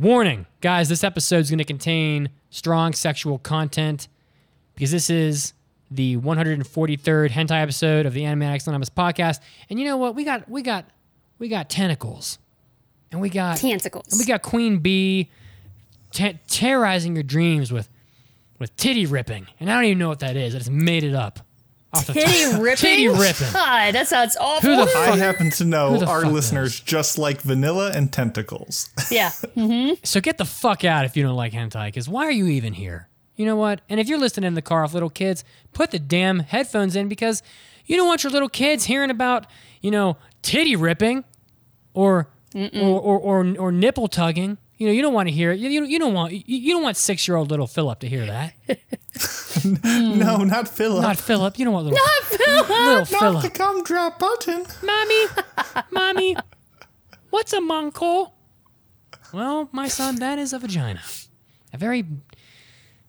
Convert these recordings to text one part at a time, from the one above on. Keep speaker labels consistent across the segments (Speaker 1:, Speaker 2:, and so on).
Speaker 1: Warning, guys, this episode is going to contain strong sexual content because this is the 143rd hentai episode of the Animaniacs Anonymous podcast. And you know what? We got we got we got tentacles. And we got
Speaker 2: Tentacles.
Speaker 1: And we got Queen Bee te- terrorizing your dreams with with titty ripping. And I don't even know what that is. I just made it up. Off the
Speaker 2: Titty
Speaker 1: top.
Speaker 2: ripping?
Speaker 1: Titty ripping.
Speaker 2: God, that sounds awful.
Speaker 1: Who the
Speaker 3: I
Speaker 1: fuck?
Speaker 3: happen to
Speaker 1: Who
Speaker 3: know
Speaker 1: the
Speaker 3: our
Speaker 1: fuck
Speaker 3: listeners just like vanilla and tentacles.
Speaker 2: yeah. Mm-hmm.
Speaker 1: So get the fuck out if you don't like hentai, because why are you even here? You know what? And if you're listening in the car with little kids, put the damn headphones in because you don't want your little kids hearing about, you know, titty ripping or or, or, or or nipple tugging. You know, you don't want to hear it. You, you, you don't want you, you don't want six year old little Philip to hear that.
Speaker 3: no, hmm. not Philip.
Speaker 1: Not Philip. You don't want little not Philip. little
Speaker 3: Not the
Speaker 1: Philip.
Speaker 3: gumdrop button.
Speaker 1: Mommy, mommy, what's a manko? Well, my son, that is a vagina. A very,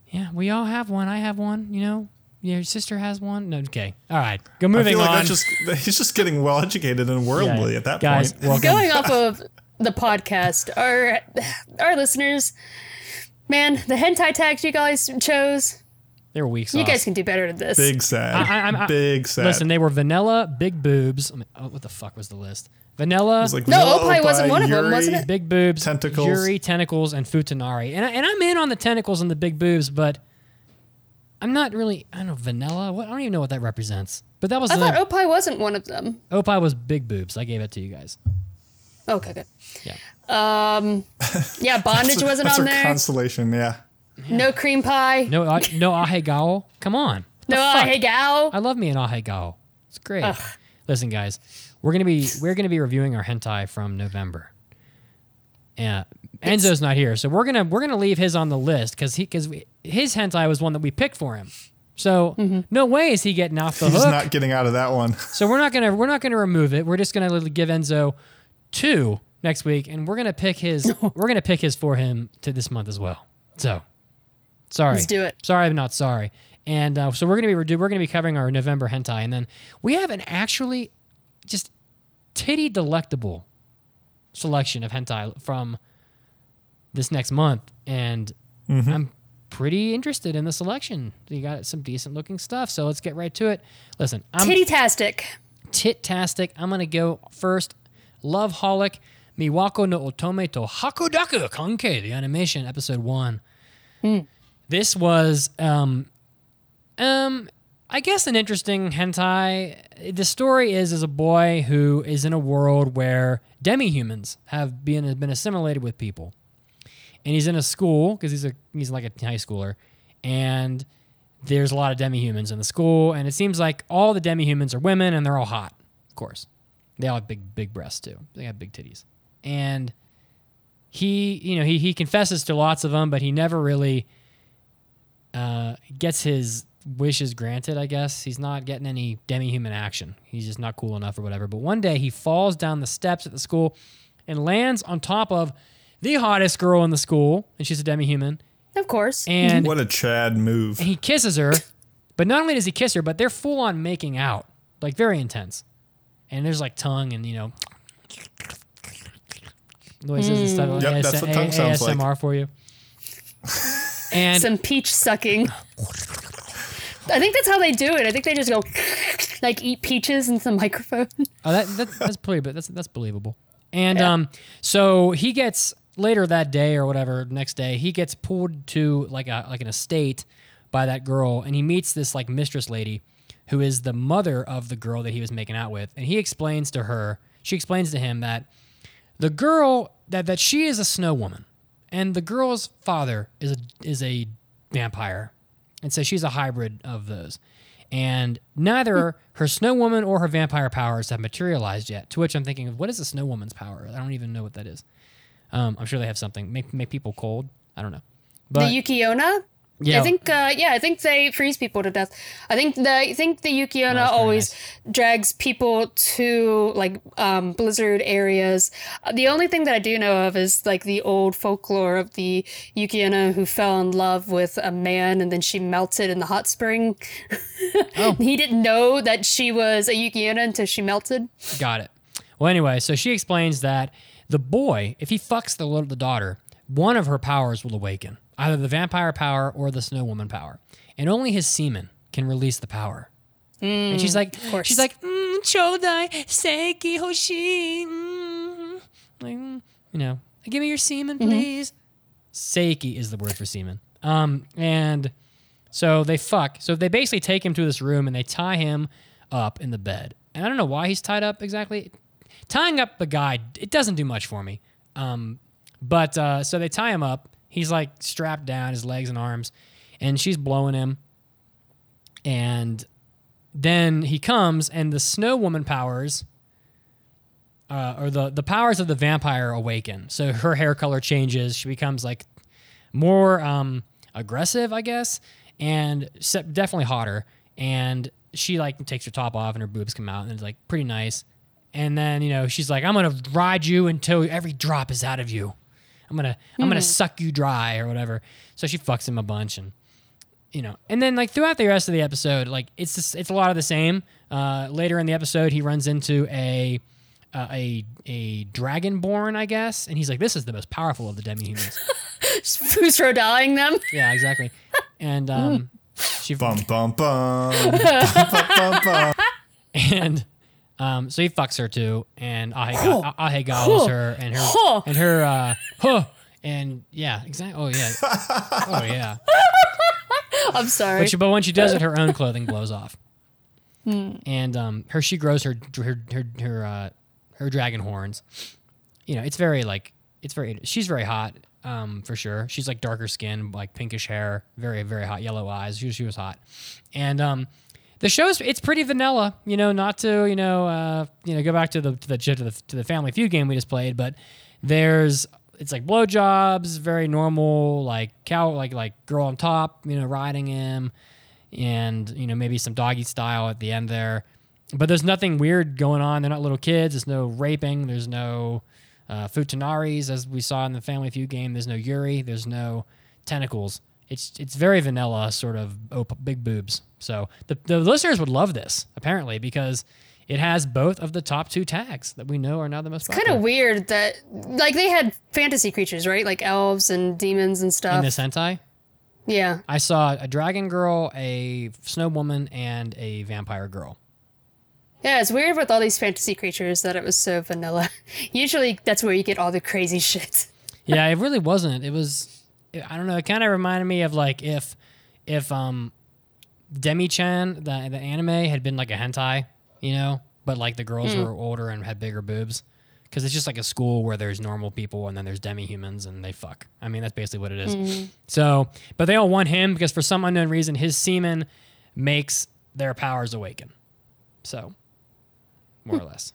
Speaker 1: yeah, we all have one. I have one, you know. Your sister has one. No, okay. All right. Go moving
Speaker 3: I
Speaker 1: moving
Speaker 3: feel like
Speaker 1: on.
Speaker 3: that's just he's just getting well educated and worldly
Speaker 1: Yeah.
Speaker 3: at that
Speaker 1: Guys,
Speaker 3: point.
Speaker 1: welcome.
Speaker 2: Going off of the podcast, our our listeners, man, the hentai tags you guys chose,
Speaker 1: they were weak
Speaker 2: you guys can do better than this.
Speaker 3: Big sad.
Speaker 1: I- I- I'm- I-
Speaker 3: Big sad.
Speaker 1: Listen, they were vanilla, big boobs. I mean, oh, what the fuck was the list? Vanilla,
Speaker 3: was like
Speaker 2: No,
Speaker 3: vanilla
Speaker 2: oppai wasn't one of them, wasn't it?
Speaker 1: big boobs,
Speaker 3: Tentacles.
Speaker 1: Yuri, tentacles, and Futanari. And, I, and I'm in on the tentacles and the big boobs, but I'm not really, I don't know, vanilla? What? I don't even know what that represents. But that was
Speaker 2: I
Speaker 1: the,
Speaker 2: thought oppai wasn't one of them.
Speaker 1: oppai was big boobs. I gave it to you guys.
Speaker 2: Okay, good.
Speaker 1: Yeah.
Speaker 2: Um, yeah, bondage wasn't
Speaker 3: That's
Speaker 2: on
Speaker 3: our
Speaker 2: there.
Speaker 3: consolation. Yeah.
Speaker 2: no cream pie.
Speaker 1: No, I, no ahegao. Come on.
Speaker 2: No,
Speaker 1: The fuck? I love me an ahegao. It's great. Listen, guys, we're gonna be we're gonna be reviewing our hentai from November. Yeah, Enzo's not here, so we're gonna we're gonna leave his on the list because he because his hentai was one that we picked for him. So no way is he getting off the
Speaker 3: He's
Speaker 1: hook.
Speaker 3: not getting out of that one.
Speaker 1: so we're not gonna we're not gonna remove it. We're just gonna li- give Enzo two next week, and we're gonna pick his we're gonna pick his for him to this month as well. So sorry,
Speaker 2: Let's do it.
Speaker 1: Sorry, I'm not sorry. And uh, so we're gonna be we're gonna be covering our November hentai, and then we have an actually just titty delectable selection of hentai from this next month, and I'm pretty interested in the selection. You got some decent looking stuff, so let's get right to it. Listen, I'm
Speaker 2: Titty-tastic.
Speaker 1: tit-tastic. I'm gonna go first. Love holic. Miwako no Otome to Hakudaku Kanke, the animation, episode one. This was um um I guess an interesting hentai. The story is is a boy who is in a world where demi-humans have been been assimilated with people. And he's in a school because he's a he's like a high schooler and there's a lot of demi-humans in the school and it seems like all the demi-humans are women and they're all hot, of course. They all have big big breasts too. They have big titties. And he, you know, he he confesses to lots of them, but he never really uh, gets his wishes granted, I guess. He's not getting any demi human action. He's just not cool enough or whatever. But one day he falls down the steps at the school and lands on top of the hottest girl in the school, and she's a demi human.
Speaker 2: Of course.
Speaker 1: And
Speaker 3: What a Chad move.
Speaker 1: he kisses her, but not only does he kiss her, but they're full on making out, like very intense. And there's like tongue and, you know, noises and stuff.
Speaker 3: Like Yep, that's what tongue sounds like.
Speaker 1: ASMR for you. And
Speaker 2: some peach sucking. I think that's how they do it. I think they just go like eat peaches into some microphone.
Speaker 1: Oh, that, that that's pretty, but that's that's believable. And um, so he gets later that day or whatever next day, he gets pulled to like a like an estate by that girl, and he meets this like mistress lady, who is the mother of the girl that he was making out with, and he explains to her, she explains to him that the girl that that she is a snow woman, and the girl's father is a is a vampire, and so she's a hybrid of those. And neither her snow woman or her vampire powers have materialized yet. To which I'm thinking, of what is a snow woman's power? I don't even know what that is. Um, I'm sure they have something make make people cold. I don't know. But
Speaker 2: the Yuki-onna.
Speaker 1: Yeah,
Speaker 2: I think, uh, yeah, I think they freeze people to death. I think the I think the Yuki-onna
Speaker 1: Oh,
Speaker 2: always drags people to like um, blizzard areas. Uh, the only thing that I do know of is like the old folklore of the Yuki-onna who fell in love with a man and then she melted in the hot spring.
Speaker 1: Oh.
Speaker 2: he didn't know that she was a Yuki-onna until she melted.
Speaker 1: Got it. Well, anyway, so she explains that the boy, if he fucks the little the daughter, one of her powers will awaken, either the vampire power or the snow woman power, and only his semen can release the power. and she's like,
Speaker 2: course.
Speaker 1: she's like, mm, chodai seiki hoshi, mm, like, mm, you know, give me your semen, please. Seiki is the word for semen. Um, and so they fuck. So they basically take him to this room and they tie him up in the bed. And I don't know why he's tied up exactly. Tying up the guy, it doesn't do much for me. Um, but uh, so they tie him up. He's like strapped down, his legs and arms, and she's blowing him. And then he comes, and the snow woman powers, uh, or the the powers of the vampire awaken. So her hair color changes. She becomes like more um, aggressive, I guess, and definitely hotter. And she like takes her top off, and her boobs come out, and it's like pretty nice. And then you know she's like, "I'm gonna ride you until every drop is out of you. I'm gonna I'm gonna suck you dry or whatever." So she fucks him a bunch, and you know, and then like throughout the rest of the episode, like it's just, it's a lot of the same. Uh, later in the episode, he runs into a uh, a a dragonborn, I guess, and he's like, "This is the most powerful of the demi-humans."
Speaker 2: Fusro dying them.
Speaker 1: yeah, exactly. And um, she
Speaker 3: Bum bum bum. bum, bum, bum, bum.
Speaker 1: and um, so he fucks her too, and Ahe, go- Ahe gobbles her, and her and her uh, huh, and yeah, exactly. Oh yeah, oh yeah.
Speaker 2: I'm sorry.
Speaker 1: But, she, but when she does it, her own clothing blows off, and um, her she grows her her her her, uh, her dragon horns. You know, it's very like it's very. She's very hot, um, for sure. She's like darker skin, like pinkish hair, very very hot, yellow eyes. She, she was hot, and um, the show's it's pretty vanilla. You know, not to you know uh, you know go back to the to the to the to the Family Feud game we just played, but there's it's like blowjobs, very normal, like cow, like like girl on top, you know, riding him, and you know maybe some doggy style at the end there. But there's nothing weird going on. They're not little kids. There's no raping. There's no uh, futanaris as we saw in the Family Feud game. There's no Yuri. There's no tentacles. It's it's very vanilla, sort of op- big boobs. So the the listeners would love this apparently because it has both of the top two tags that we know are now the most
Speaker 2: It's
Speaker 1: kind
Speaker 2: of weird that like they had fantasy creatures, right? Like elves and demons and stuff.
Speaker 1: in this hentai.
Speaker 2: yeah.
Speaker 1: I saw a dragon girl, a snow woman, and a vampire girl.
Speaker 2: Yeah, it's weird with all these fantasy creatures that it was so vanilla. Usually that's where you get all the crazy shit.
Speaker 1: yeah, it really wasn't. It was I don't know, it kind of reminded me of like if if um Demi-chan, the the anime had been like a hentai, you know, but like the girls hmm. were older and had bigger boobs. Cuz it's just like a school where there's normal people and then there's demi-humans and they fuck. I mean, that's basically what it is. Hmm. So, but they all want him because for some unknown reason his semen makes their powers awaken. So, more or hmm. less.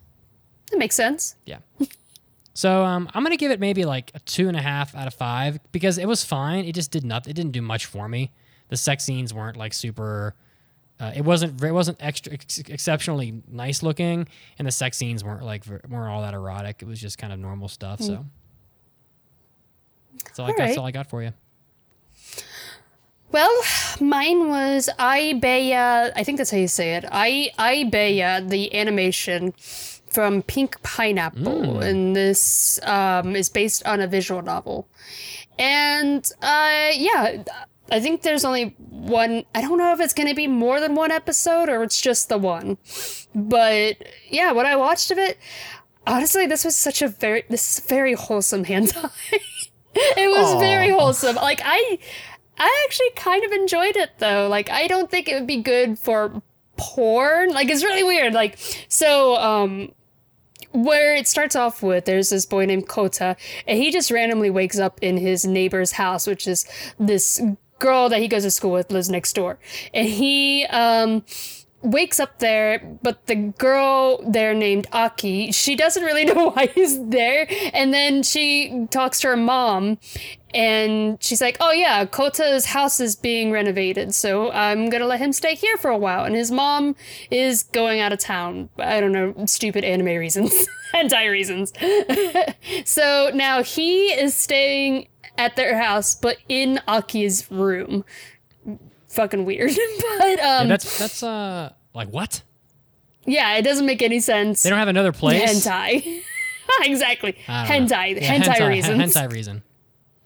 Speaker 2: That makes sense.
Speaker 1: Yeah. So um, I'm gonna give it maybe like a two and a half out of five because it was fine. It just did nothing. It didn't do much for me. The sex scenes weren't like super. Uh, it wasn't. It wasn't extra ex- exceptionally nice looking, and the sex scenes weren't like weren't all that erotic. It was just kind of normal stuff. So that's all, I got, that's all I got for you.
Speaker 2: Well, mine was Aibeya. I think that's how you say it. I Aibeya, the animation from Pink Pineapple, and this um, is based on a visual novel. And uh, yeah, I think there's only one. I don't know if it's going to be more than one episode or it's just the one. But yeah, what I watched of it, honestly, this was such a very this is very wholesome hentai. it was
Speaker 3: Aw.
Speaker 2: very wholesome. Like I I actually kind of enjoyed it though. Like I don't think it would be good for porn. Like it's really weird. Like so um where it starts off with there's this boy named Kota and he just randomly wakes up in his neighbor's house which is this girl that he goes to school with lives next door. And he um wakes up there, but the girl there named Aki, she doesn't really know why he's there. And then she talks to her mom and she's like, Oh yeah, Kota's house is being renovated, so I'm gonna let him stay here for a while. And his mom is going out of town. I don't know, stupid anime reasons. Hentai reasons. so now he is staying at their house, but in Aki's room. Fucking weird. but
Speaker 1: Yeah,
Speaker 2: um
Speaker 1: that's that's uh like what?
Speaker 2: yeah, it doesn't make any sense.
Speaker 1: They don't have another place.
Speaker 2: hentai. exactly.
Speaker 1: I don't know.
Speaker 2: Hentai.
Speaker 1: Yeah,
Speaker 2: hentai, reasons.
Speaker 1: Hentai reason.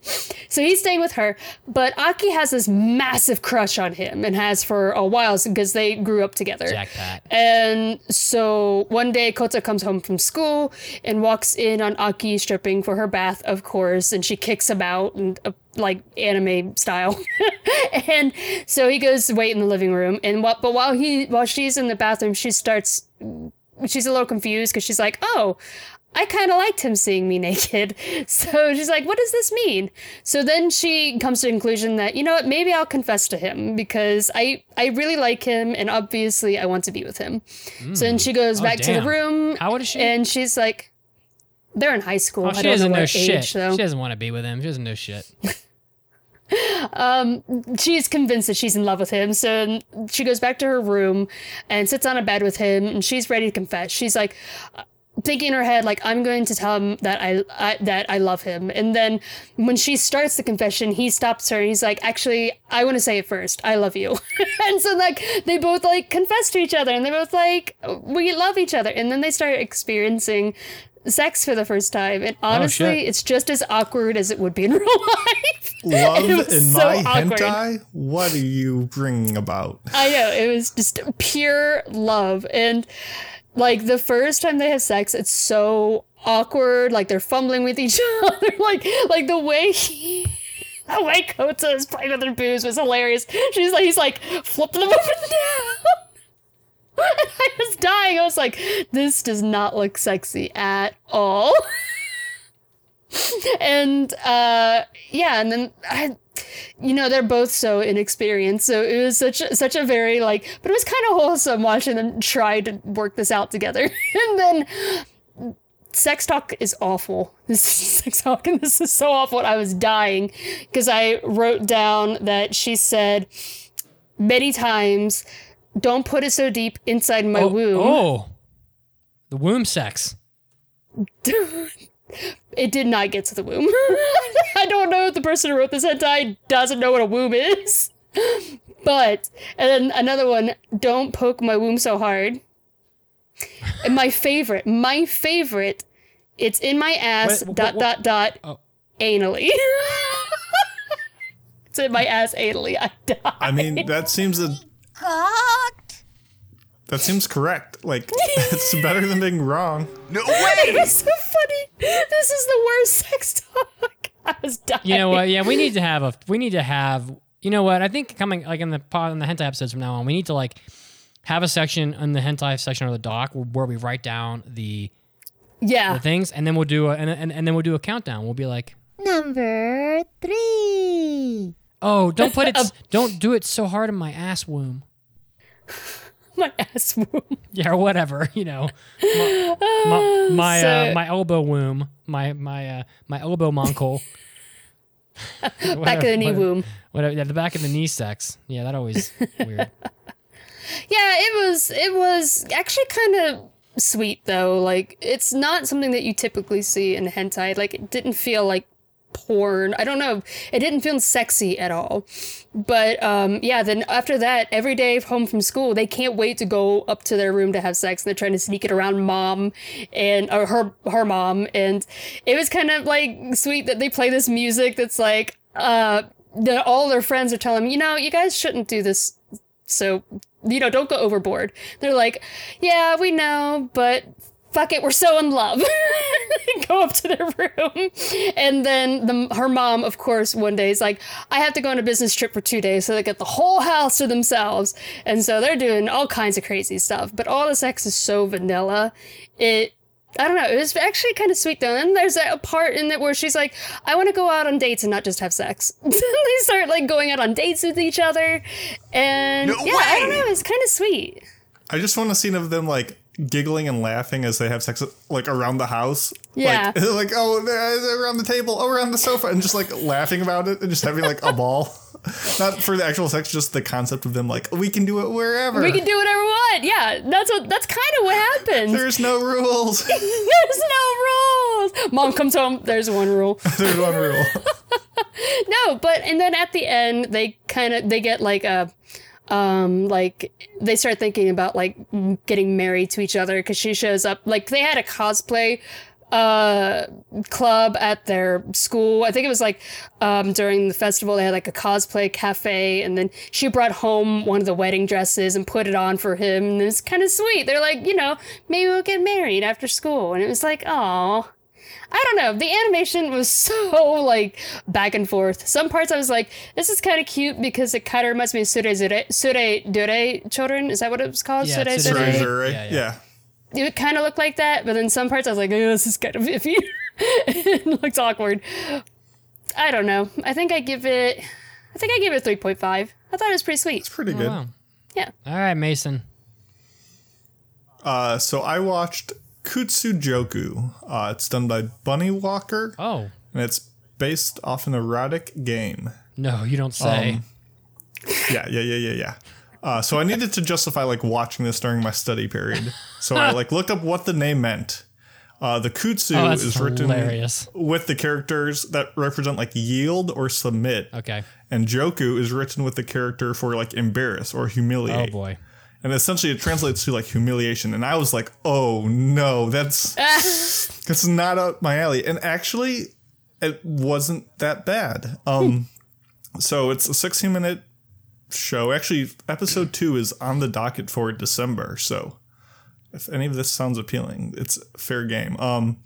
Speaker 2: So he's staying with her, but Aki has this massive crush on him and has for a while because they grew up together.
Speaker 1: Jackpot.
Speaker 2: And so one day Kota comes home from school and walks in on Aki stripping for her bath, of course, and she kicks him out and uh, like anime style. and so he goes to wait in the living room and what but while he while she's in the bathroom, she starts she's a little confused because she's like, "Oh, I kind of liked him seeing me naked. So she's like, what does this mean? So then she comes to the conclusion that, you know what, maybe I'll confess to him because I, I really like him and obviously I want to be with him. So then she goes
Speaker 1: Oh,
Speaker 2: back to the room.
Speaker 1: How old is she?
Speaker 2: And she's like, they're in high school.
Speaker 1: Oh,
Speaker 2: I
Speaker 1: she
Speaker 2: don't know
Speaker 1: doesn't know
Speaker 2: age,
Speaker 1: shit.
Speaker 2: though.
Speaker 1: She doesn't want to be with him. She doesn't know shit.
Speaker 2: Um, she's convinced that she's in love with him. So she goes back to her room and sits on a bed with him, and she's ready to confess. She's like thinking in her head, like I'm going to tell him that I, I that I love him. And then when she starts the confession, he stops her and he's like, "Actually, I want to say it first. I love you." and so like they both like confess to each other, and they both like we love each other. And then they start experiencing. Sex for the first time, and oh, honestly,
Speaker 1: shit.
Speaker 2: it's just as awkward as it would be in real life.
Speaker 3: Love in
Speaker 2: so
Speaker 3: my
Speaker 2: awkward.
Speaker 3: hentai? What are you bringing about?
Speaker 2: I know it was just pure love, and like the first time they have sex, it's so awkward. Like they're fumbling with each other. like like the way he. The way Kota is playing with her boobs was hilarious. She's like, he's like flipping them up and down. I was dying. I was like, this does not look sexy at all. and uh yeah, and then I you know they're both so inexperienced so it was such a, such a very like but it was kind of wholesome watching them try to work this out together and then sex talk is awful this is sex talk and this is so awful i was dying because i wrote down that she said many times don't put it so deep inside my
Speaker 1: oh,
Speaker 2: womb
Speaker 1: oh. the womb sex.
Speaker 2: It did not get to the womb. I don't know if the person who wrote this hentai doesn't know what a womb is. But, and then another one, don't poke my womb so hard. And my favorite, my favorite, it's in my ass,
Speaker 1: Wait, wh-
Speaker 2: dot,
Speaker 1: wh-
Speaker 2: dot, dot,
Speaker 1: Oh.
Speaker 2: anally. it's in my ass anally. I die.
Speaker 3: I mean, that seems a that seems correct. Like it's better than being wrong.
Speaker 4: No
Speaker 2: It
Speaker 4: way!
Speaker 2: was so funny. This is the worst sex talk. I was dying.
Speaker 1: You know what? Yeah, we need to have a. We need to have. You know what? I think coming like in the pod in the hentai episodes from now on, we need to like have a section in the hentai section of the doc where, where we write down the,
Speaker 2: Yeah.
Speaker 1: the things, and then we'll do a and, and, and then we'll do a countdown. We'll be like,
Speaker 5: Number three.
Speaker 1: oh, don't put it, don't do it so hard in my ass womb.
Speaker 2: My ass womb.
Speaker 1: Yeah, or whatever. You know, my my my, uh, my elbow womb, my my uh, my elbow monkle.
Speaker 2: Back of the knee womb.
Speaker 1: Whatever, yeah, the back of the knee sex. Yeah, that always weird.
Speaker 2: Yeah, it was it was actually kind of sweet though. Like it's not something that you typically see in hentai. Like it didn't feel like porn. I don't know. It didn't feel sexy at all. But um yeah, then after that, every day home from school, they can't wait to go up to their room to have sex. And They're trying to sneak it around mom and or her her mom and it was kind of like sweet that they play this music that's like uh that all their friends are telling them, you know, you guys shouldn't do this so, you know, don't go overboard. They're like, yeah, we know, but fuck it, we're so in love. go up to their room. And then the, her mom, of course, one day is like, I have to go on a business trip for two days. So they get the whole house to themselves. And so they're doing all kinds of crazy stuff. But all the sex is so vanilla. It, I don't know. It was actually kind of sweet though. And there's a part in it where she's like, "I want to go out on dates and not just have sex." they start like going out on dates with each other, and
Speaker 4: No
Speaker 2: yeah, I don't know. It's kind of sweet.
Speaker 3: I just want a scene of them like giggling and laughing as they have sex like around the house.
Speaker 2: Yeah.
Speaker 3: Like, like oh, they're, around the table, oh, around the sofa, and just like laughing about it and just having like a ball. Not for the actual sex, just the concept of them like we can do it wherever.
Speaker 2: We can do whatever we want. Yeah, that's what. That's kind of what happens.
Speaker 3: There's no rules.
Speaker 2: There's no rules. Mom comes home. There's one rule.
Speaker 3: There's one rule.
Speaker 2: No, but and then at the end they kind of they get like a um like they start thinking about like getting married to each other because she shows up like they had a cosplay uh club at their school. I think it was like um during the festival they had like a cosplay cafe and then she brought home one of the wedding dresses and put it on for him and it's kind of sweet. They're like, you know, maybe we'll get married after school and it was like, "Oh, I don't know. The animation was so like back and forth. Some parts I was like, this is kind of cute because it kind of reminds me of Sure Zure, Sure Dure children. Is that what it was called?
Speaker 1: Yeah,
Speaker 2: Sure
Speaker 1: Sure
Speaker 2: Dure?
Speaker 1: Dure.
Speaker 3: Treasure, right?
Speaker 1: Yeah,
Speaker 3: Yeah,
Speaker 1: yeah.
Speaker 2: It kind of looked like that, but then some parts I was like, oh, this is kind of iffy. it looks awkward. I don't know. I think I give it. I think I give it a 3.5. I thought it was pretty sweet.
Speaker 3: It's pretty
Speaker 1: Oh,
Speaker 3: good.
Speaker 1: wow.
Speaker 2: Yeah.
Speaker 1: All right, Mason.
Speaker 3: Uh, so I watched Kutsujoku. Uh, it's done by Bunny Walker,
Speaker 1: Oh
Speaker 3: and it's based off an erotic game.
Speaker 1: no, you don't say.
Speaker 3: Um, Yeah, yeah, yeah, yeah, yeah. Uh, so I needed to justify like watching this during my study period. So I like looked up what the name meant. Uh, the kutsu
Speaker 1: oh,
Speaker 3: is written
Speaker 1: hilarious.
Speaker 3: with the characters that represent like yield or submit,
Speaker 1: Okay.
Speaker 3: and joku is written with the character for like embarrass or humiliate.
Speaker 1: Oh boy.
Speaker 3: And essentially it translates to like humiliation. And I was like, oh no, that's that's not up my alley. And actually, it wasn't that bad. Um, so it's a 60 minute show. Actually, episode two is on the docket for December. So if any of this sounds appealing, it's fair game. Um,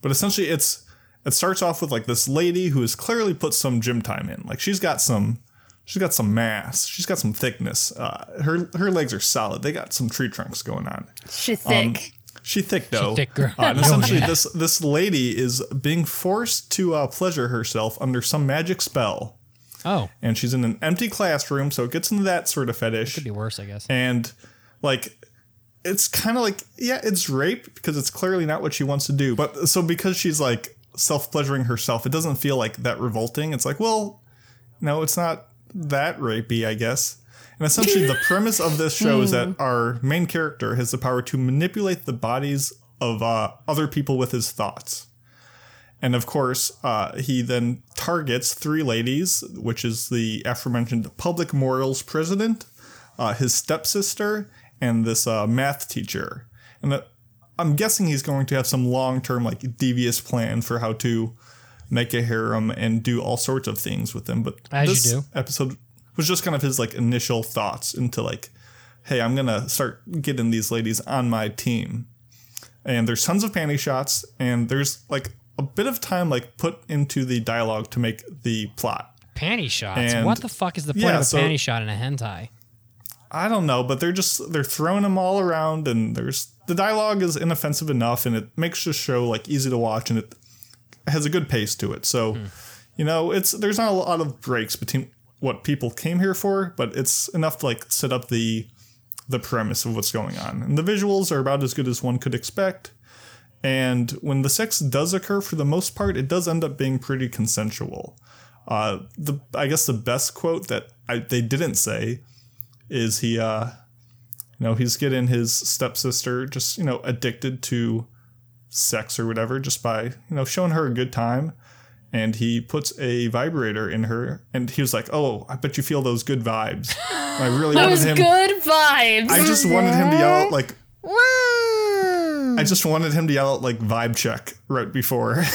Speaker 3: but essentially, it's it starts off with like this lady who has clearly put some gym time in. Like she's got some. She's got some mass. She's got some thickness. Uh, her her legs are solid. They got some tree trunks going on.
Speaker 2: She's thick.
Speaker 3: She thick though.
Speaker 1: thick girl.
Speaker 3: Uh, and essentially, this this lady is being forced to uh, pleasure herself under some magic spell,
Speaker 1: Oh,
Speaker 3: and she's in an empty classroom. So it gets into that sort of fetish, It
Speaker 1: could be worse, I guess.
Speaker 3: and like it's kind of like yeah, it's rape because it's clearly not what she wants to do. But so because she's like self pleasuring herself, it doesn't feel like that revolting. It's like well, no, it's not that rapey, I guess. And essentially, the premise of this show is that our main character has the power to manipulate the bodies of uh, other people with his thoughts. And of course, uh, he then targets three ladies, which is the aforementioned public morals president, uh, his stepsister, and this uh, math teacher. And uh, I'm guessing he's going to have some long term, like, devious plan for how to make a harem and do all sorts of things with them. But
Speaker 1: As you
Speaker 3: this
Speaker 1: do.
Speaker 3: episode was just kind of his, like, initial thoughts into, like, hey, I'm going to start getting these ladies on my team and there's tons of panty shots and there's like a bit of time like put into the dialogue to make the plot
Speaker 1: Panty shots.
Speaker 3: And-
Speaker 1: what the fuck is the point
Speaker 3: yeah,
Speaker 1: of a
Speaker 3: so-
Speaker 1: panty shot in a hentai?
Speaker 3: i don't know but they're just they're throwing them all around and there's the dialogue is inoffensive enough and it makes the show like easy to watch and it has a good pace to it. So you know it's there's not a lot of breaks between what people came here for but it's enough to like set up the the premise of what's going on. And the visuals are about as good as one could expect. And when the sex does occur, for the most part, it does end up being pretty consensual. Uh, the I guess the best quote that I, they didn't say is he, uh, you know, he's getting his stepsister just you know addicted to sex or whatever just by you know showing her a good time, and he puts a vibrator in her, and he was like, "Oh, I bet you feel those good vibes." I really wanted him.
Speaker 2: good vibes.
Speaker 3: I just wanted him to yell out like. I just wanted him to yell out like vibe check right before.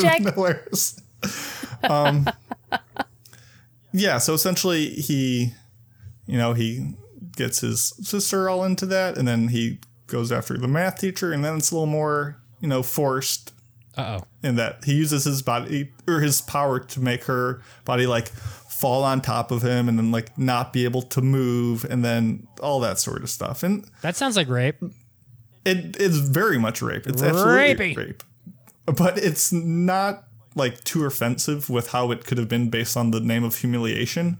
Speaker 2: Jack.
Speaker 3: Hilarious. Um, yeah, so essentially he, you know, he gets his sister all into that, and then he goes after the math teacher, and then it's a little more, you know, forced
Speaker 1: Uh oh.
Speaker 3: in that he uses his body or his power to make her body like fall on top of him and then like not be able to move and then all that sort of stuff. And
Speaker 1: That sounds like rape.
Speaker 3: it is very much rape. It's absolutely
Speaker 1: Rapey.
Speaker 3: rape. But it's not like too offensive with how it could have been based on the name of humiliation.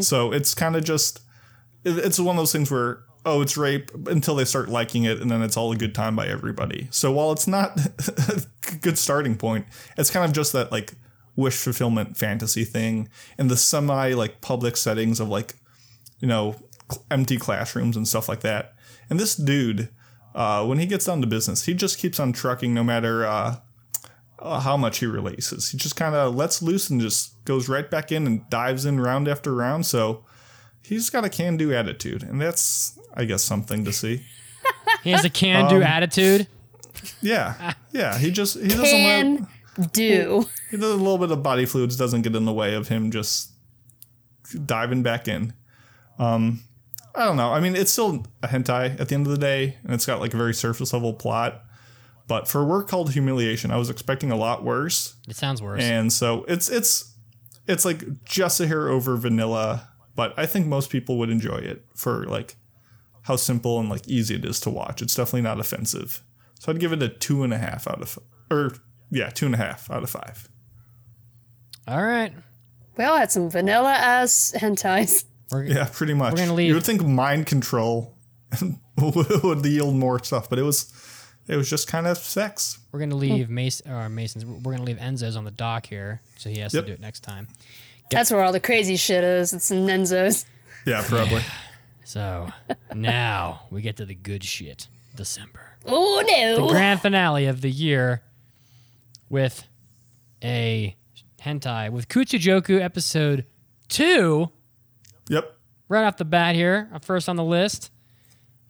Speaker 3: So it's kind of just it's one of those things where oh it's rape until they start liking it and then it's all a good time by everybody. So while it's not a good starting point, it's kind of just that like wish fulfillment fantasy thing in the semi like public settings of like you know, empty classrooms and stuff like that. And this dude, uh, when he gets down to business, he just keeps on trucking no matter uh, uh, how much he releases. He just kind of lets loose and just goes right back in and dives in round after round. So he's got a can do attitude. And that's, I guess, something to see.
Speaker 1: He has a can do
Speaker 3: Um,
Speaker 1: attitude.
Speaker 3: Yeah, yeah. He just he doesn't
Speaker 2: Can
Speaker 3: let
Speaker 2: do.
Speaker 3: he does a little bit of body fluids doesn't get in the way of him just diving back in. Um, I don't know. I mean, it's still a hentai at the end of the day, and it's got like a very surface level plot. But for a work called Humiliation, I was expecting a lot worse.
Speaker 1: It sounds worse.
Speaker 3: and so it's it's it's like just a hair over vanilla but i think most people would enjoy it for like how simple and like easy it is to watch it's definitely not offensive so i'd give it a two and a half out of or yeah two and a half out of five
Speaker 1: All right.
Speaker 2: We all had some vanilla ass hentais.
Speaker 1: We're,
Speaker 3: yeah pretty much We're
Speaker 1: gonna leave.
Speaker 3: you would think mind control would yield more stuff but it was it was just kind of sex
Speaker 1: We're gonna leave Mason or uh, Mason's. We're gonna leave Enzo's on the dock here, so he has
Speaker 3: Yep.
Speaker 1: to do it next time.
Speaker 2: That's where all the crazy shit is. It's in Enzo's.
Speaker 3: yeah probably
Speaker 1: So now we get to the good shit. December,
Speaker 2: Oh no!
Speaker 1: the grand finale of the year, with a hentai with Kutsujoku episode two,
Speaker 3: yep
Speaker 1: right off the bat here, uh, first on the list.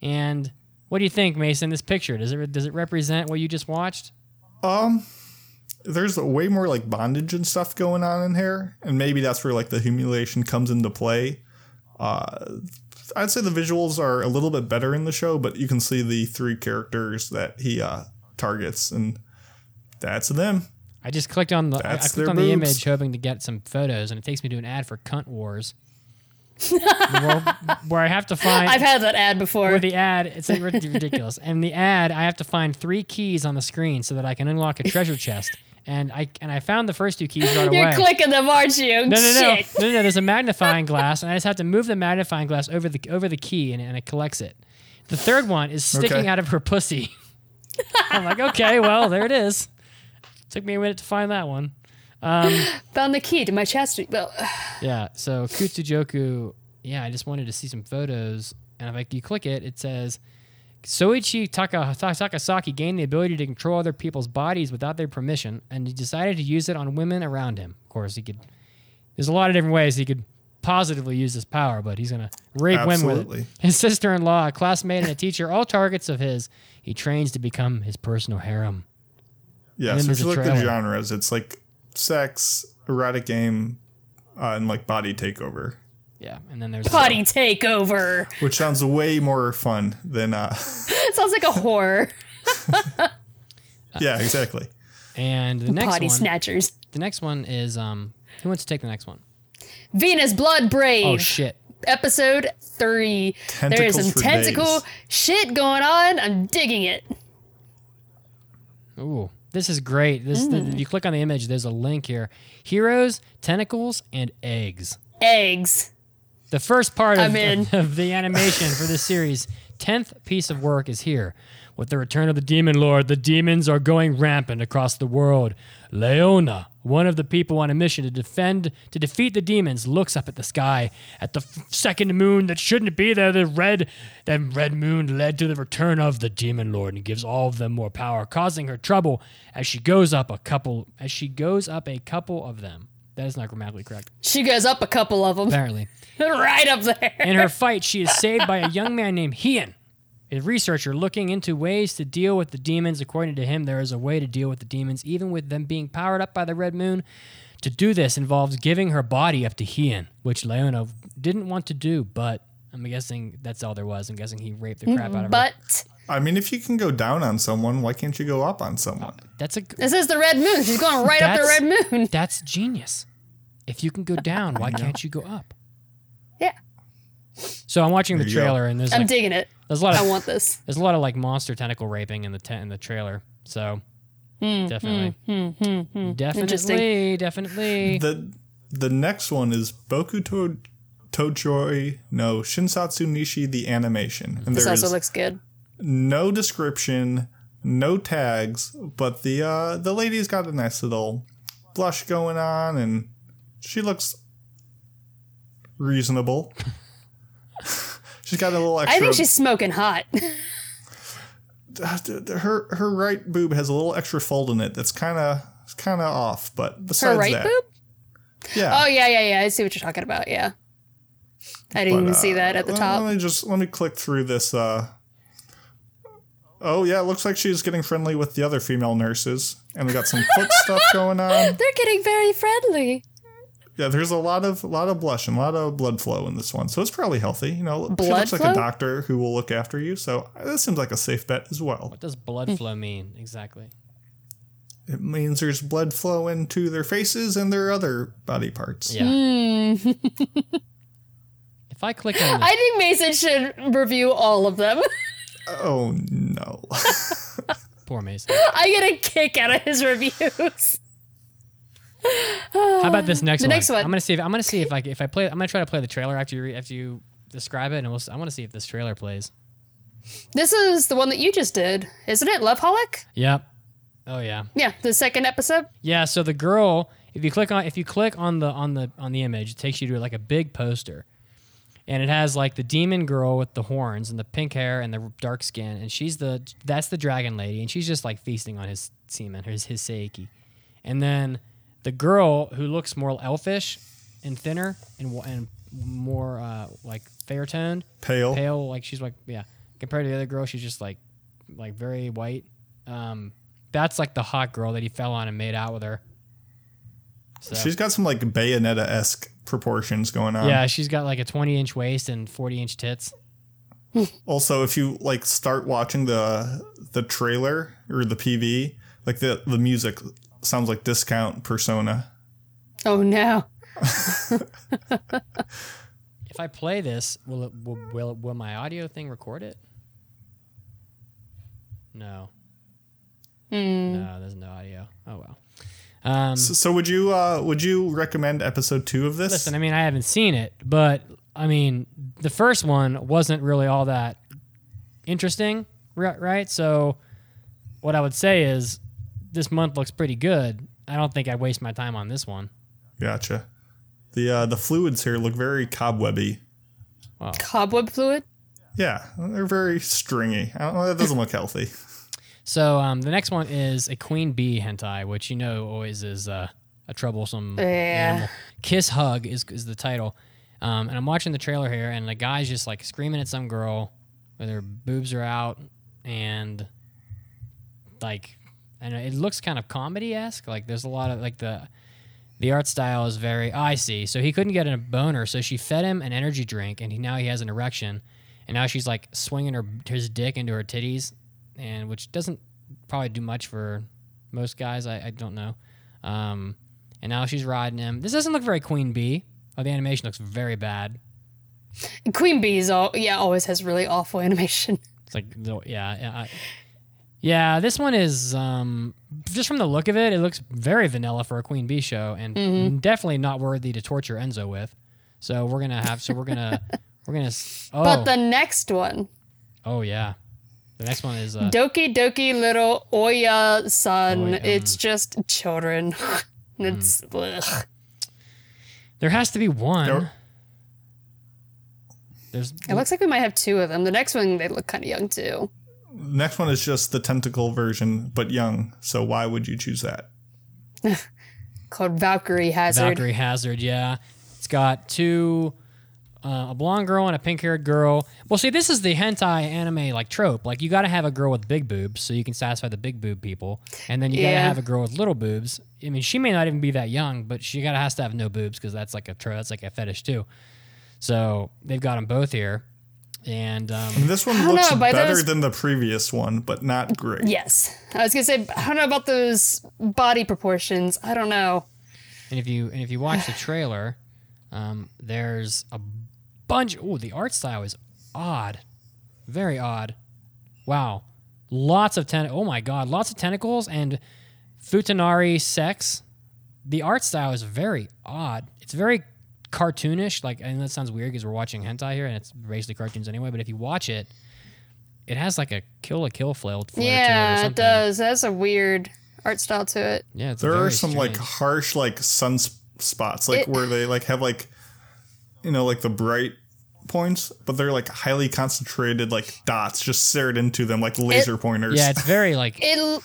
Speaker 1: And what do you think, Mason? This picture does it does it represent what you just watched?
Speaker 3: Um, there's way more like bondage and stuff going on in here, and maybe that's where like the humiliation comes into play. Uh, I'd say the visuals are a little bit better in the show, but you can see the three characters that he uh, targets, and that's them.
Speaker 1: I just clicked on the I- I clicked
Speaker 3: their
Speaker 1: on the image hoping to get some photos, and it takes me to an ad for Cunt Wars, where, where I have to find
Speaker 2: I've had that ad before.
Speaker 1: where the ad it's like ridiculous, and the ad I have to find three keys on the screen so that I can unlock a treasure chest, and I and I found the first two keys right
Speaker 2: You're
Speaker 1: away.
Speaker 2: clicking them, aren't you?
Speaker 1: no, no, no,
Speaker 2: Shit.
Speaker 1: no, no. There's a magnifying glass, and I just have to move the magnifying glass over the over the key, and, and it collects it. The third one is sticking
Speaker 3: Okay.
Speaker 1: out of her pussy. I'm like, okay, well, there it is. Took me a minute to find that one.
Speaker 2: Um, found the key to my chest. Well,
Speaker 1: Yeah. So Kutsujoku, yeah, I just wanted to see some photos. And if like you click it, it says Soichi Taka, Takasaki gained the ability to control other people's bodies without their permission, and he decided to use it on women around him. Of course, he could. There's a lot of different ways he could positively use this power, but he's gonna rape women with
Speaker 3: Absolutely.
Speaker 1: it. His sister-in-law, a classmate, and a teacher, all targets of his. He trains to become his personal harem.
Speaker 3: Yeah, so if
Speaker 1: there's
Speaker 3: you look at the genres, it's like sex, erotic game, uh, and like body takeover,
Speaker 1: Yeah, and then there's
Speaker 2: body takeover.
Speaker 3: which sounds way more fun than uh,
Speaker 2: It sounds like a horror.
Speaker 3: yeah, exactly.
Speaker 1: and the next
Speaker 2: Body
Speaker 1: one.
Speaker 2: snatchers.
Speaker 1: The next one is um. Who wants to take the next one?
Speaker 2: Venus Blood Brave.
Speaker 1: Oh shit!
Speaker 2: Episode three. there is some tentacle
Speaker 3: days.
Speaker 2: shit going on. I'm digging it.
Speaker 1: Ooh, this is great. This the, if you click on the image, there's a link here: heroes, tentacles, and eggs.
Speaker 2: Eggs.
Speaker 1: The first part of, of the animation for this series, tenth piece of work is here. With the return of the demon lord, the demons are going rampant across the world. Leona, one of the people on a mission to defend to defeat the demons, looks up at the sky at the f- second moon that shouldn't be there. The red, that red moon led to the return of the demon lord and gives all of them more power, causing her trouble as she goes up a couple as she goes up a couple of them. That is not grammatically correct,
Speaker 2: She goes up a couple of them.
Speaker 1: apparently.
Speaker 2: right up there.
Speaker 1: In her fight, she is saved by a young man named Hian, a researcher looking into ways to deal with the demons. According to him, there is a way to deal with the demons, even with them being powered up by the red moon. To do this involves giving her body up to Hian, which Leona didn't want to do, but I'm guessing that's all there was. I'm guessing he raped the crap out of her.
Speaker 2: But
Speaker 3: I mean, if you can go down on someone, why can't you go up on someone?
Speaker 1: That's a
Speaker 2: this is the red moon. She's going right up the red moon.
Speaker 1: that's genius. If you can go down, why can't you go up?
Speaker 2: Yeah.
Speaker 1: So I'm watching the
Speaker 3: There you go.
Speaker 1: trailer, and there's
Speaker 2: I'm
Speaker 1: like,
Speaker 2: digging it.
Speaker 1: there's a lot of
Speaker 2: I want this.
Speaker 1: There's a lot of like monster tentacle raping in the te- in the trailer. So
Speaker 2: Hmm,
Speaker 1: definitely, definitely,
Speaker 2: Interesting.
Speaker 1: definitely.
Speaker 3: The the next one is Boku to Tojoi no Shinsatsu Nishi the animation, and
Speaker 2: This
Speaker 3: there
Speaker 2: also
Speaker 3: is
Speaker 2: looks good.
Speaker 3: no description, no tags, but the uh the lady's got a nice little blush going on, and she looks reasonable. she's got a little extra.
Speaker 2: I think she's smoking hot.
Speaker 3: her her right boob has a little extra fold in it that's kind of kind of off, but besides
Speaker 2: Her right
Speaker 3: that,
Speaker 2: boob?
Speaker 3: yeah.
Speaker 2: Oh yeah, yeah, yeah. I see what you're talking about. Yeah. I didn't
Speaker 3: But,
Speaker 2: even see
Speaker 3: uh,
Speaker 2: that at the
Speaker 3: let-
Speaker 2: top.
Speaker 3: Let me just let me click through this. Uh, Oh yeah, it looks like she's getting friendly with the other female nurses, and we got some foot stuff going on.
Speaker 2: They're getting very friendly.
Speaker 3: Yeah, there's a lot of a lot of blush and a lot of blood flow in this one, so it's probably healthy. You know, she
Speaker 2: Blood
Speaker 3: looks like a doctor who will look after you, so uh, this seems like a safe bet as well.
Speaker 1: What does blood hmm. flow mean exactly?
Speaker 3: It means there's blood flow into their faces and their other body parts.
Speaker 1: Yeah. Hmm. if I click on the,
Speaker 2: I think Mason should review all of them.
Speaker 3: Oh no.
Speaker 1: poor Mason.
Speaker 2: I get a kick out of his reviews.
Speaker 1: How about this next
Speaker 2: The
Speaker 1: one?
Speaker 2: next one.
Speaker 1: I'm gonna see if I'm gonna see if I if I play. I'm gonna try to play the trailer after you re, after you describe it, and we'll, I want to see if this trailer plays.
Speaker 2: This is the one that you just did, isn't it? Loveholic?
Speaker 1: Yep. Oh yeah.
Speaker 2: Yeah, the second episode.
Speaker 1: Yeah. So the girl, if you click on if you click on the on the on the image, it takes you to like a big poster, and it has like the demon girl with the horns and the pink hair and the dark skin, and she's the that's the dragon lady, and she's just like feasting on his semen, his his seiki, and then the girl who looks more elfish and thinner and and more uh, like fair toned,
Speaker 3: Pale.
Speaker 1: pale like she's like yeah. Compared to the other girl she's just like like very white. Um that's like the hot girl that he fell on and made out with her. So
Speaker 3: She's got some like bayonetta esque proportions going on.
Speaker 1: yeah she's got like a 20 inch waist and 40 inch tits.
Speaker 3: Also, if you like start watching the the trailer or the PV, like the the music sounds like discount persona.
Speaker 2: Oh no.
Speaker 1: if i play this will it will, will, will my audio thing record it no no there's no audio oh well um
Speaker 3: So, so would you uh would you recommend episode two of this?
Speaker 1: Listen, I mean, I haven't seen it, but I mean, the first one wasn't really all that interesting, right? So, what I would say is, this month looks pretty good. I don't think I'd waste my time on this one.
Speaker 3: Gotcha. The uh the fluids here look very cobwebby.
Speaker 2: Cobweb fluid?
Speaker 3: Yeah, they're very stringy. I don't that doesn't look healthy.
Speaker 1: So, um, the next one is a queen bee hentai, which you know always is uh, a troublesome
Speaker 2: Yeah.
Speaker 1: animal. Kiss Hug is, is the title. Um, and I'm watching the trailer here, and the guy's just like screaming at some girl, where their boobs are out, and like, and it looks kind of comedy esque. Like there's a lot of like the the art style is very. Oh, I see. So he couldn't get a boner, so she fed him an energy drink, and he now he has an erection, and now she's like swinging her his dick into her titties, and which doesn't probably do much for most guys. I, I don't know. Um, and now she's riding him. This doesn't look very Queen Bee. Oh, the animation looks very bad.
Speaker 2: Queen Bee's all yeah, always has really awful animation.
Speaker 1: It's like, yeah. I, yeah, this one is um, just from the look of it, it looks very vanilla for a Queen Bee show, and definitely not worthy to torture Enzo with. So we're gonna have. So we're gonna. we're gonna. Oh,
Speaker 2: But the next one,
Speaker 1: oh yeah. The next one is. Uh,
Speaker 2: Doki Doki Little Oya San,
Speaker 1: Oya,
Speaker 2: it's just children. it's
Speaker 1: Hmm.
Speaker 2: ugh.
Speaker 1: there has to be one.
Speaker 3: There-
Speaker 1: There's.
Speaker 2: It looks like we might have two of them. The next one they look kind of young too.
Speaker 3: Next one is just the tentacle version, but young. So why would you choose that?
Speaker 2: Called Valkyrie Hazard.
Speaker 1: Valkyrie Hazard, yeah. It's got two, uh, a blonde girl and a pink haired girl. Well, see, this is the hentai anime like trope. Like, you got to have a girl with big boobs so you can satisfy the big boob people, and then you got to
Speaker 2: Yeah.
Speaker 1: have a girl with little boobs. I mean, she may not even be that young, but she got to has to have no boobs because that's like a tro- that's like a fetish too. So they've got them both here, and um,
Speaker 3: And this one looks
Speaker 2: know,
Speaker 3: better
Speaker 2: those-
Speaker 3: than the previous one, but not great.
Speaker 2: Yes, I was gonna say I don't know about those body proportions. I don't know.
Speaker 1: And if you and if you watch the trailer, um, there's a bunch. Oh, the art style is odd, very odd. Wow, lots of ten. Oh my god, lots of tentacles and futanari sex. The art style is very odd. It's very cartoonish. Like, and that sounds weird because we're watching hentai here, and it's basically cartoons anyway. But if you watch it, it has like a Kill la Kill flail. flair to it or
Speaker 2: Yeah, it does. It has a weird art style to it.
Speaker 1: Yeah, it's
Speaker 3: There are
Speaker 1: very
Speaker 3: some like harsh like sun spots, like
Speaker 2: It-
Speaker 3: where they like have like, you know, like the bright points, but they're like highly concentrated like dots just stared into them like laser pointers.
Speaker 1: Yeah, it's very like
Speaker 2: It l-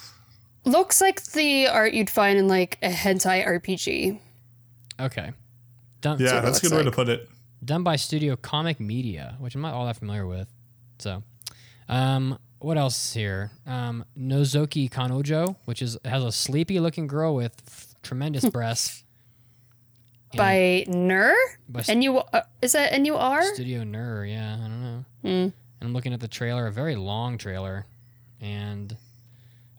Speaker 2: looks like the art you'd find in like a hentai RPG.
Speaker 1: okay. Done.
Speaker 3: yeah, that's a good
Speaker 2: looks
Speaker 3: way to put it.
Speaker 1: done by Studio Comic Media, which I'm not all that familiar with. So, um, what else here? Um, Nozoki Kanojo, which is has a sleepy looking girl with f- tremendous breasts.
Speaker 2: By Nur?
Speaker 1: by
Speaker 2: N U uh, is that N U R?
Speaker 1: Studio Nur, yeah, I don't know.
Speaker 2: Hmm.
Speaker 1: And I'm looking at the trailer, a very long trailer, and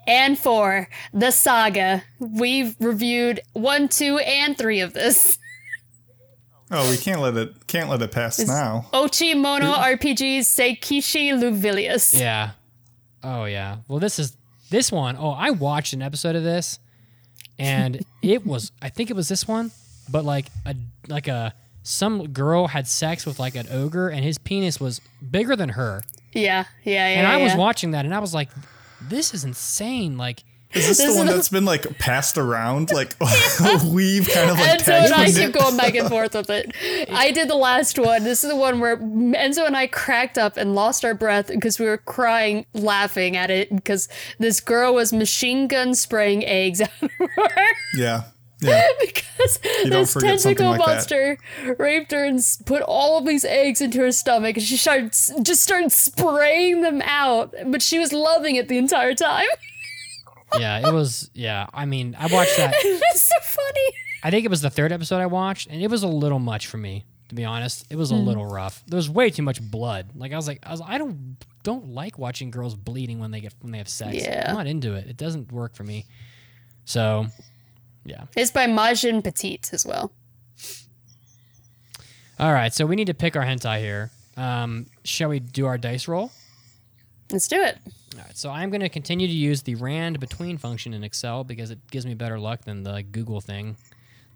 Speaker 2: And for the saga, we've reviewed one, two, and three of this.
Speaker 3: Oh, we can't let it can't let it pass now.
Speaker 2: Ochi Mono RPG Seikishi Luvilias.
Speaker 1: yeah, oh yeah. Well, this is this one. Oh, I watched an episode of this, and it was I think it was this one, but like a like a some girl had sex with like an ogre, and his penis was bigger than her.
Speaker 2: Yeah, yeah, yeah.
Speaker 1: And I was watching that, and I was like, "This is insane!" Like,
Speaker 3: Is this,
Speaker 2: This
Speaker 3: the one that's been like passed around? Like we've kind of like
Speaker 2: Enzo and I keep going back and forth with it. I did the last one. This is the one where Enzo and I cracked up and lost our breath because we were crying, laughing at it because this girl was machine gun spraying eggs out of her
Speaker 3: Yeah. Yeah.
Speaker 2: because this tentacle
Speaker 3: like that.
Speaker 2: monster raped her and put all of these eggs into her stomach and she started just started spraying them out, but she was loving it the entire time.
Speaker 1: Yeah, it was. Yeah, I mean, I watched that.
Speaker 2: It's so funny.
Speaker 1: I think it was the third episode I watched, and it was a little much for me, to be honest. It was a little rough. There was way too much blood. Like I was like, I was, I don't don't like watching girls bleeding when they get when they have sex.
Speaker 2: Yeah.
Speaker 1: I'm not into it. It doesn't work for me. So, yeah.
Speaker 2: It's by Majin Petite as well.
Speaker 1: All right, so we need to pick our hentai here. Um, shall we do our dice roll?
Speaker 2: Let's do it.
Speaker 1: All right, so I'm going to continue to use the rand between function in Excel because it gives me better luck than the Google thing.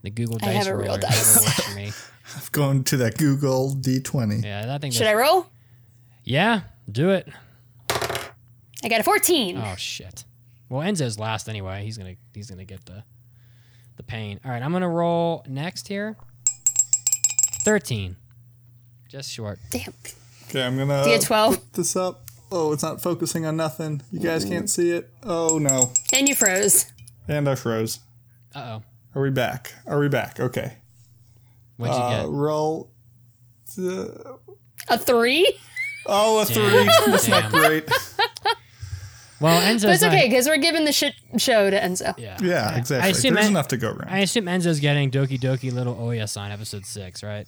Speaker 1: The Google
Speaker 2: I
Speaker 1: dice
Speaker 2: have a real
Speaker 1: roller
Speaker 2: dice.
Speaker 1: never works for me.
Speaker 3: I've gone to that Google D20.
Speaker 1: Yeah, that thing.
Speaker 2: Should I roll?
Speaker 1: Yeah, do it.
Speaker 2: I got a 14.
Speaker 1: Oh shit. Well, Enzo's last anyway. He's gonna he's gonna get the the pain. All right, I'm gonna roll next here. Thirteen. Just short.
Speaker 2: Damn.
Speaker 3: Okay, I'm gonna
Speaker 2: Do you have 12?
Speaker 3: put this up. Oh, it's not focusing on nothing. You guys can't see it. Oh no.
Speaker 2: And you froze.
Speaker 3: And I froze.
Speaker 1: Uh oh.
Speaker 3: Are we back? Are we back? Okay.
Speaker 1: What'd you
Speaker 3: Uh,
Speaker 1: get?
Speaker 3: roll. to-
Speaker 2: A three?
Speaker 3: Oh, a three. That's
Speaker 1: Damn.
Speaker 3: not great.
Speaker 1: Well, Enzo's
Speaker 2: But it's okay because we're giving the shit show to Enzo.
Speaker 1: Yeah.
Speaker 3: Yeah, exactly.
Speaker 1: I assume
Speaker 3: There's
Speaker 1: En-
Speaker 3: enough to go around.
Speaker 1: I assume Enzo's getting Doki Doki Little Ooya-san episode six, right?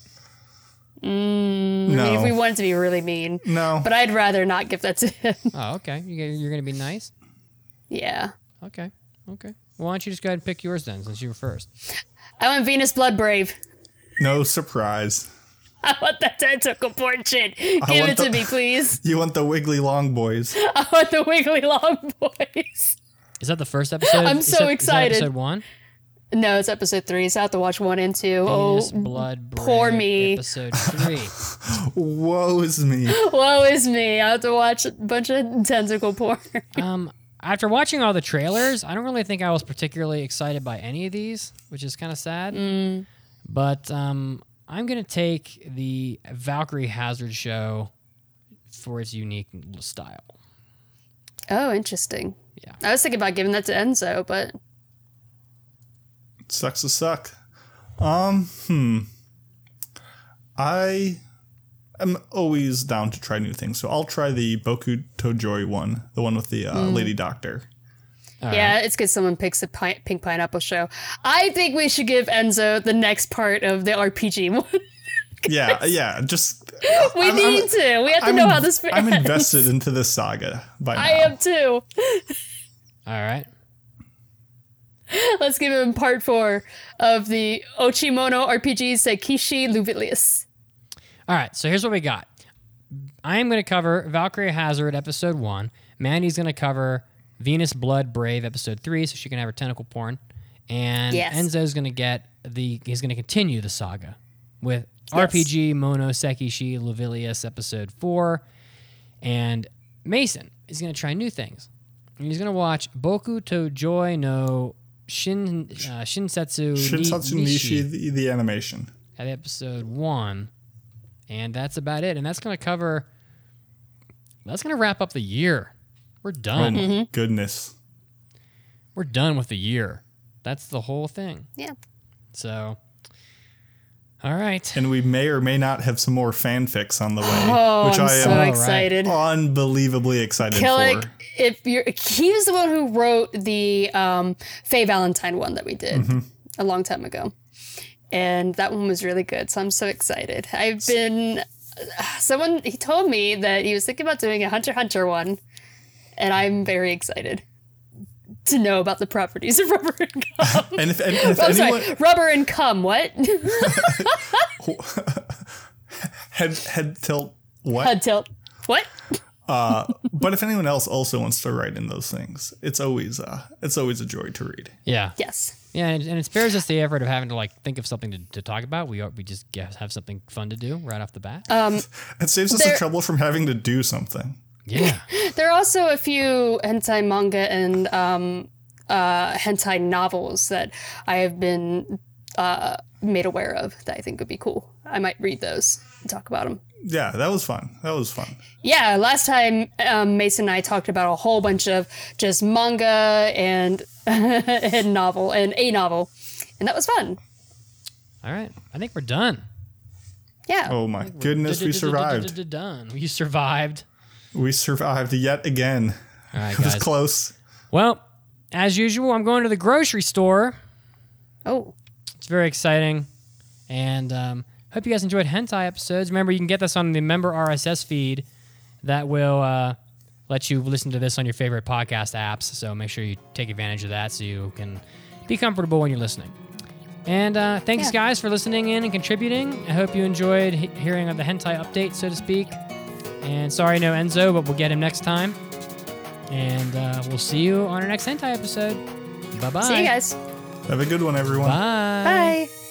Speaker 2: Mm, I mean, if we wanted to be really mean.
Speaker 3: No.
Speaker 2: But I'd rather not give that to him.
Speaker 1: Oh, okay. You, get- you're gonna be nice.
Speaker 2: yeah.
Speaker 1: Okay. Okay. Well, why don't you just go ahead and pick yours then, since you were first?
Speaker 2: I want Venus Blood Brave.
Speaker 3: No surprise.
Speaker 2: I want that tentacle portion. Give it to
Speaker 3: the-
Speaker 2: me, please.
Speaker 3: You want the wiggly long boys.
Speaker 2: I want the wiggly long boys.
Speaker 1: Is that the first episode?
Speaker 2: I'm so
Speaker 1: that- is that
Speaker 2: excited.
Speaker 1: episode one.
Speaker 2: No, it's episode three, so I have to watch one and two.
Speaker 1: Venus
Speaker 2: Oh,
Speaker 1: Blood
Speaker 2: poor me.
Speaker 1: Episode three.
Speaker 3: Woe is me.
Speaker 2: woe is me. I have to watch a bunch of tentacle porn.
Speaker 1: Um, after watching all the trailers, I don't really think I was particularly excited by any of these, which is kind of sad.
Speaker 2: Mm.
Speaker 1: But um, I'm gonna take the Valkyrie Hazard show for its unique style.
Speaker 2: Oh, interesting.
Speaker 1: Yeah.
Speaker 2: I was thinking about giving that to Enzo, but
Speaker 3: Sucks to suck. Um, hmm. I am always down to try new things, so I'll try the Boku to Joi one, the one with the uh,
Speaker 2: Mm.
Speaker 3: lady doctor.
Speaker 1: All
Speaker 2: yeah,
Speaker 1: right.
Speaker 2: it's good someone picks a pi- pink pineapple show. I think we should give Enzo the next part of the RPG one.
Speaker 3: Yeah, yeah. Just
Speaker 2: we
Speaker 3: I'm-
Speaker 2: need
Speaker 3: I'm-
Speaker 2: to. We have to
Speaker 3: I'm
Speaker 2: know
Speaker 3: in-
Speaker 2: how this ends.
Speaker 3: I'm invested into this saga by now.
Speaker 2: I am too.
Speaker 1: All right.
Speaker 2: Let's give him part four of the Ochimono RPG Seikishi Luvilias.
Speaker 1: All right. So here's what we got. I am going to cover Valkyrie Hazard episode one. Mandy's going to cover Venus Blood Brave episode three, so she can have her tentacle porn. And
Speaker 2: Yes.
Speaker 1: Enzo's going to get the. He's going to continue the saga with
Speaker 2: Yes.
Speaker 1: RPG Mono Sekishi Luvilias episode four. And Mason is going to try new things. And he's going to watch Boku to Joi no Shin uh, Shinsetsu ni-
Speaker 3: Shinsatsu Nisshi, the, the animation.
Speaker 1: at episode one, and that's about it. And that's going to cover. That's going to wrap up the year. We're
Speaker 3: Oh
Speaker 1: done.
Speaker 3: my
Speaker 2: Mm-hmm.
Speaker 3: goodness.
Speaker 1: We're done with the year. That's the whole thing.
Speaker 2: Yeah.
Speaker 1: So, All right.
Speaker 3: and we may or may not have some more fanfics on the way,
Speaker 2: Oh,
Speaker 3: which
Speaker 2: I'm
Speaker 3: I am
Speaker 1: right.
Speaker 2: excited.
Speaker 3: unbelievably excited
Speaker 2: Killick,
Speaker 3: for.
Speaker 2: if you're, he's the one who wrote the um, Faye Valentine one that we did
Speaker 3: Mm-hmm.
Speaker 2: a long time ago, and that one was really good. So I'm so excited. I've been someone he told me that he was thinking about doing a Hunter Hunter one, and I'm very excited to know about the properties of rubber and cum.
Speaker 3: And if, and if
Speaker 2: I'm
Speaker 3: anyone
Speaker 2: sorry, rubber and cum. What?
Speaker 3: head head tilt what?
Speaker 2: Head tilt. What?
Speaker 3: but if anyone else also wants to write in those things, it's always uh it's always a joy to read.
Speaker 1: Yeah.
Speaker 2: Yes.
Speaker 1: Yeah, and, and it spares us the effort of having to like think of something to, to talk about. We are, we just have something fun to do right off the bat.
Speaker 3: Um, It saves us
Speaker 2: There-
Speaker 3: the trouble from having to do something.
Speaker 1: Yeah.
Speaker 2: There are also a few hentai manga and um, uh, hentai novels that I have been uh, made aware of that I think would be cool. I might read those and talk about them.
Speaker 3: Yeah, that was fun. That was fun.
Speaker 2: Yeah, last time um, Mason and I talked about a whole bunch of just manga and and novel and a novel, and that was fun.
Speaker 1: All right. I think we're done.
Speaker 2: Yeah.
Speaker 3: Oh my goodness, we survived.
Speaker 1: Done. We survived.
Speaker 3: We survived yet again.
Speaker 1: All right,
Speaker 3: It was close.
Speaker 1: Well, as usual, I'm going to the grocery store.
Speaker 2: Oh,
Speaker 1: It's very exciting. And um, hope you guys enjoyed hentai episodes. Remember, you can get this on the member RSS feed that will uh, let you listen to this on your favorite podcast apps. So make sure you take advantage of that so you can be comfortable when you're listening. And uh, thanks,
Speaker 2: Yeah.
Speaker 1: guys, for listening in and contributing. I hope you enjoyed he- hearing of the hentai update, so to speak. And sorry, no Enzo, but we'll get him next time. And uh, we'll see you on our next hentai episode. Bye bye.
Speaker 2: see you guys.
Speaker 3: Have a good one, everyone.
Speaker 1: Bye.
Speaker 2: Bye.